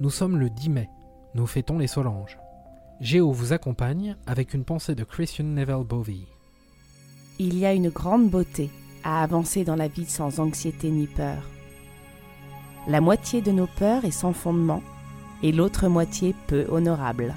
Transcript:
Nous sommes le 10 mai. Nous fêtons les Solanges. Géo vous accompagne avec une pensée de Christian Neville Bovey. Il y a une grande beauté à avancer dans la vie sans anxiété ni peur. La moitié de nos peurs est sans fondement et l'autre moitié peu honorable.